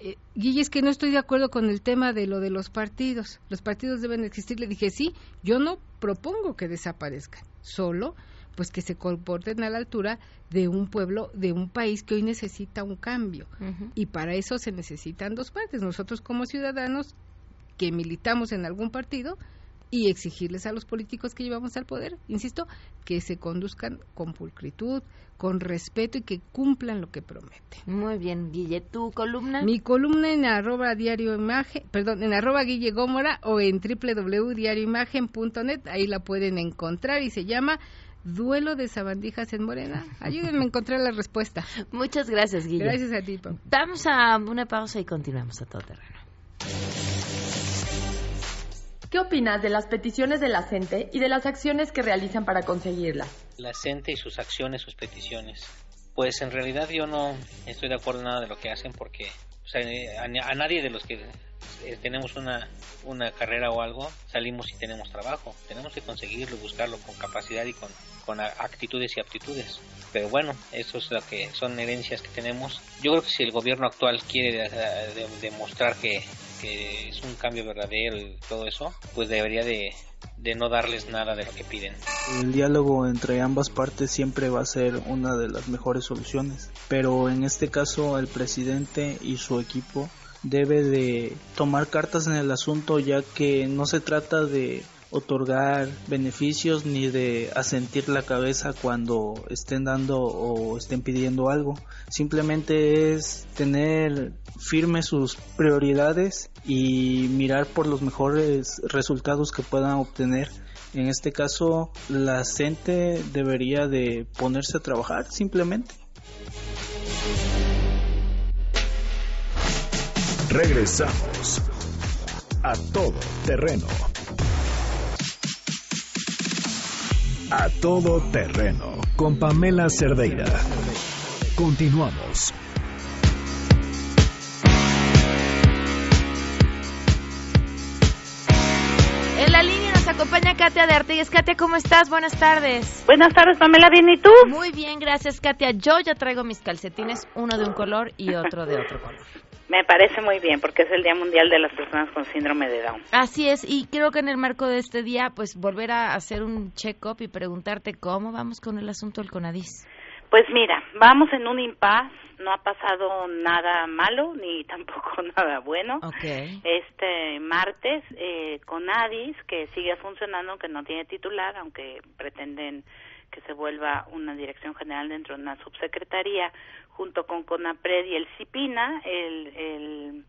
eh, Guille, es que no estoy de acuerdo con el tema de lo de los partidos. Los partidos deben existir. Le dije, sí, yo no propongo que desaparezcan, solo pues que se comporten a la altura de un pueblo, de un país que hoy necesita un cambio. Y para eso se necesitan dos partes. Nosotros como ciudadanos que militamos en algún partido y exigirles a los políticos que llevamos al poder, insisto, que se conduzcan con pulcritud, con respeto y que cumplan lo que prometen. Muy bien, Guille, ¿tu columna? Mi columna en arroba diario imagen, perdón, en arroba Guille Gómora o en www.diarioimagen.net, ahí la pueden encontrar y se llama Duelo de sabandijas en Morena. Ayúdenme a encontrar la respuesta. Muchas gracias, Guille. Gracias a ti, Pam. Damos a una pausa y continuamos a todo terreno. ¿Qué opinas de las peticiones de la gente y de las acciones que realizan para conseguirlas? la gente y sus acciones, sus peticiones. Pues en realidad yo no estoy de acuerdo en nada de lo que hacen porque o sea, a, a nadie de los que eh, tenemos una, una carrera o algo salimos y tenemos trabajo. Tenemos que conseguirlo, buscarlo con capacidad y con, con actitudes y aptitudes. Pero bueno, eso es lo que son herencias que tenemos. Yo creo que si el gobierno actual quiere eh, de- demostrar que, que es un cambio verdadero y todo eso, pues debería de, de no darles nada de lo que piden. El diálogo entre ambas partes siempre va a ser una de las mejores soluciones, pero en este caso el presidente y su equipo debe de tomar cartas en el asunto ya que no se trata de otorgar beneficios ni de asentir la cabeza cuando estén dando o estén pidiendo algo. Simplemente es tener firmes sus prioridades y mirar por los mejores resultados que puedan obtener. En este caso, la gente debería de ponerse a trabajar simplemente. Regresamos a todo terreno. A todo terreno con Pamela Cerdeira. Continuamos. En la línea nos acompaña Katia de Artigues. Katia, ¿cómo estás? Buenas tardes. Buenas tardes, Pamela, ¿bien y tú? Muy bien, gracias, Katia. Yo ya traigo mis calcetines, uno de un color y otro de otro color. Me parece muy bien porque es el Día Mundial de las Personas con Síndrome de Down. Así es, y creo que en el marco de este día, pues volver a hacer un check-up y preguntarte cómo vamos con el asunto del CONADIS. Pues mira, vamos en un impas, no ha pasado nada malo ni tampoco nada bueno. Este martes, eh, Conadis, que sigue funcionando, aunque no tiene titular, aunque pretenden que se vuelva una dirección general dentro de una subsecretaría, junto con CONAPRED y el CIPINA, el,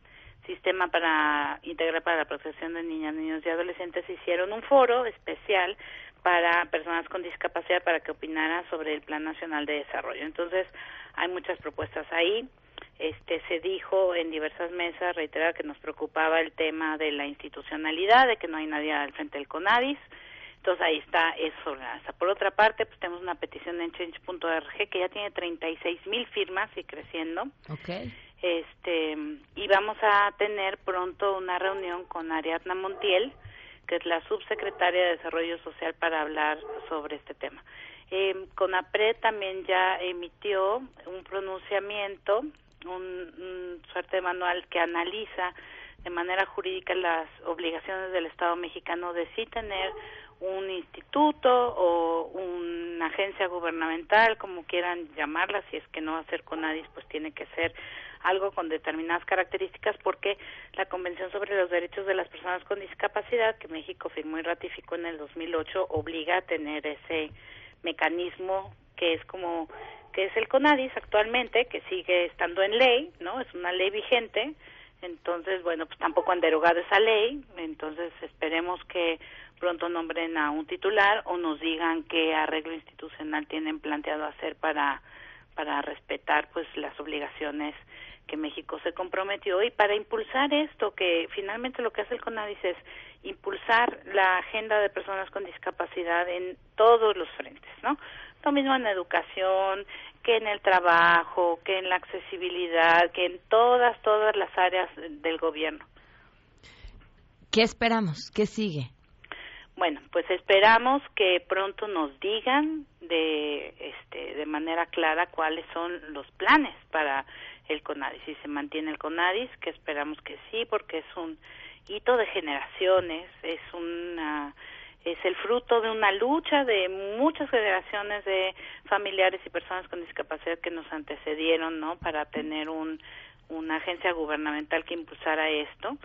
Sistema para Integrar para la Protección de Niñas, Niños y Adolescentes, hicieron un foro especial para personas con discapacidad para que opinaran sobre el Plan Nacional de Desarrollo. Entonces, hay muchas propuestas ahí. Este se dijo en diversas mesas reiterar que nos preocupaba el tema de la institucionalidad, de que no hay nadie al frente del CONADIS. Entonces ahí está eso. Por otra parte, pues tenemos una petición en change.org que ya tiene 36 mil firmas y creciendo. Ok. Este y vamos a tener pronto una reunión con Ariadna Montiel, que es la subsecretaria de Desarrollo Social para hablar sobre este tema. Eh, CONAPRED también ya emitió un pronunciamiento, un, un suerte de manual que analiza de manera jurídica las obligaciones del Estado mexicano de sí tener un instituto o una agencia gubernamental, como quieran llamarla, si es que no va a ser CONADIS, pues tiene que ser algo con determinadas características porque la Convención sobre los Derechos de las Personas con Discapacidad que México firmó y ratificó en el 2008 obliga a tener ese mecanismo que es como que es el CONADIS actualmente que sigue estando en ley, ¿no? Es una ley vigente. Entonces, bueno, pues tampoco han derogado esa ley, entonces esperemos que pronto nombren a un titular o nos digan qué arreglo institucional tienen planteado hacer para para respetar pues las obligaciones que México se comprometió y para impulsar esto que finalmente lo que hace el CONADIS es impulsar la agenda de personas con discapacidad en todos los frentes, ¿no? Lo mismo en educación, que en el trabajo, que en la accesibilidad, que en todas todas las áreas del gobierno. ¿Qué esperamos? ¿Qué sigue? Bueno, pues esperamos que pronto nos digan de este de manera clara cuáles son los planes para el CONADIS. Si se mantiene el CONADIS, que esperamos que sí, porque es un hito de generaciones, es una es el fruto de una lucha de muchas generaciones de familiares y personas con discapacidad que nos antecedieron, ¿no? Para tener un una agencia gubernamental que impulsara esto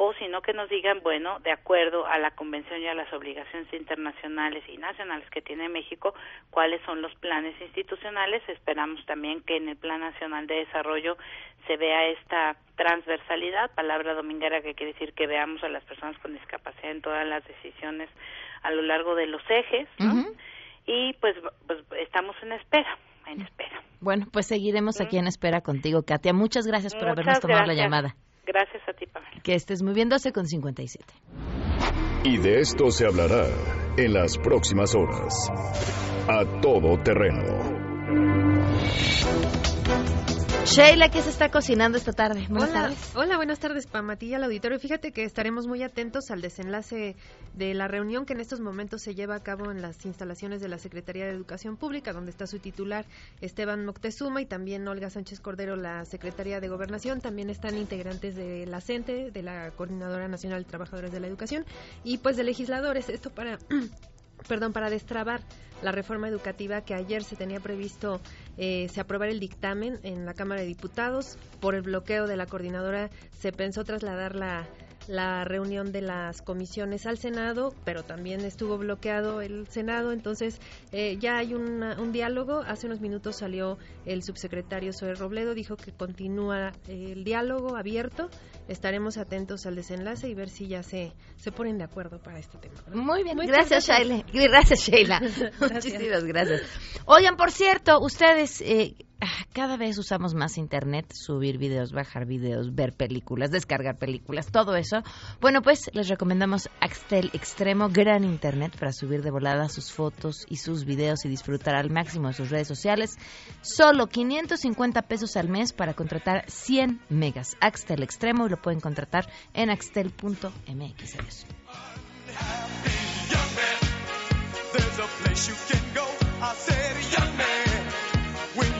o sino que nos digan, bueno, de acuerdo a la convención y a las obligaciones internacionales y nacionales que tiene México, cuáles son los planes institucionales. Esperamos también que en el Plan Nacional de Desarrollo se vea esta transversalidad, palabra dominguera que quiere decir que veamos a las personas con discapacidad en todas las decisiones a lo largo de los ejes, ¿no? Y pues, pues estamos en espera, en espera. Bueno, pues seguiremos aquí en espera contigo, Katia. Muchas gracias por Muchas habernos tomado la llamada. Gracias a ti, Pamela. Que estés muy bien, 12 con 57. Y de esto se hablará en las próximas horas. A todo terreno. Sheila, ¿qué se está cocinando esta tarde? Buenas Hola, tardes. hola, buenas tardes, Pamatilla, al auditorio. Fíjate que estaremos muy atentos al desenlace de la reunión que en estos momentos se lleva a cabo en las instalaciones de la Secretaría de Educación Pública, donde está su titular Esteban Moctezuma y también Olga Sánchez Cordero, la Secretaría de Gobernación. También están integrantes de la CENTE, de la Coordinadora Nacional de Trabajadores de la Educación y pues de legisladores. Esto para perdón, para destrabar la reforma educativa que ayer se tenía previsto eh, se aprobara el dictamen en la Cámara de Diputados. Por el bloqueo de la coordinadora se pensó trasladar la, la reunión de las comisiones al Senado, pero también estuvo bloqueado el Senado, entonces eh, ya hay una- un diálogo. Hace unos minutos salió el subsecretario Zoe Robledo, dijo que continúa eh, el diálogo abierto. Estaremos atentos al desenlace y ver si ya se, se ponen de acuerdo para este tema. ¿verdad? Muy bien, gracias, Sheila. Gracias, Sheila. Muchísimas gracias. Oigan, por cierto, ustedes eh, cada vez usamos más internet, subir videos, bajar videos, ver películas, descargar películas, todo eso. Bueno, pues les recomendamos Axtel Extremo, gran internet para subir de volada sus fotos y sus videos y disfrutar al máximo de sus redes sociales. Solo 550 pesos al mes para contratar 100 megas. Axtel Extremo y lo pueden contratar en axtel.mx. Adiós.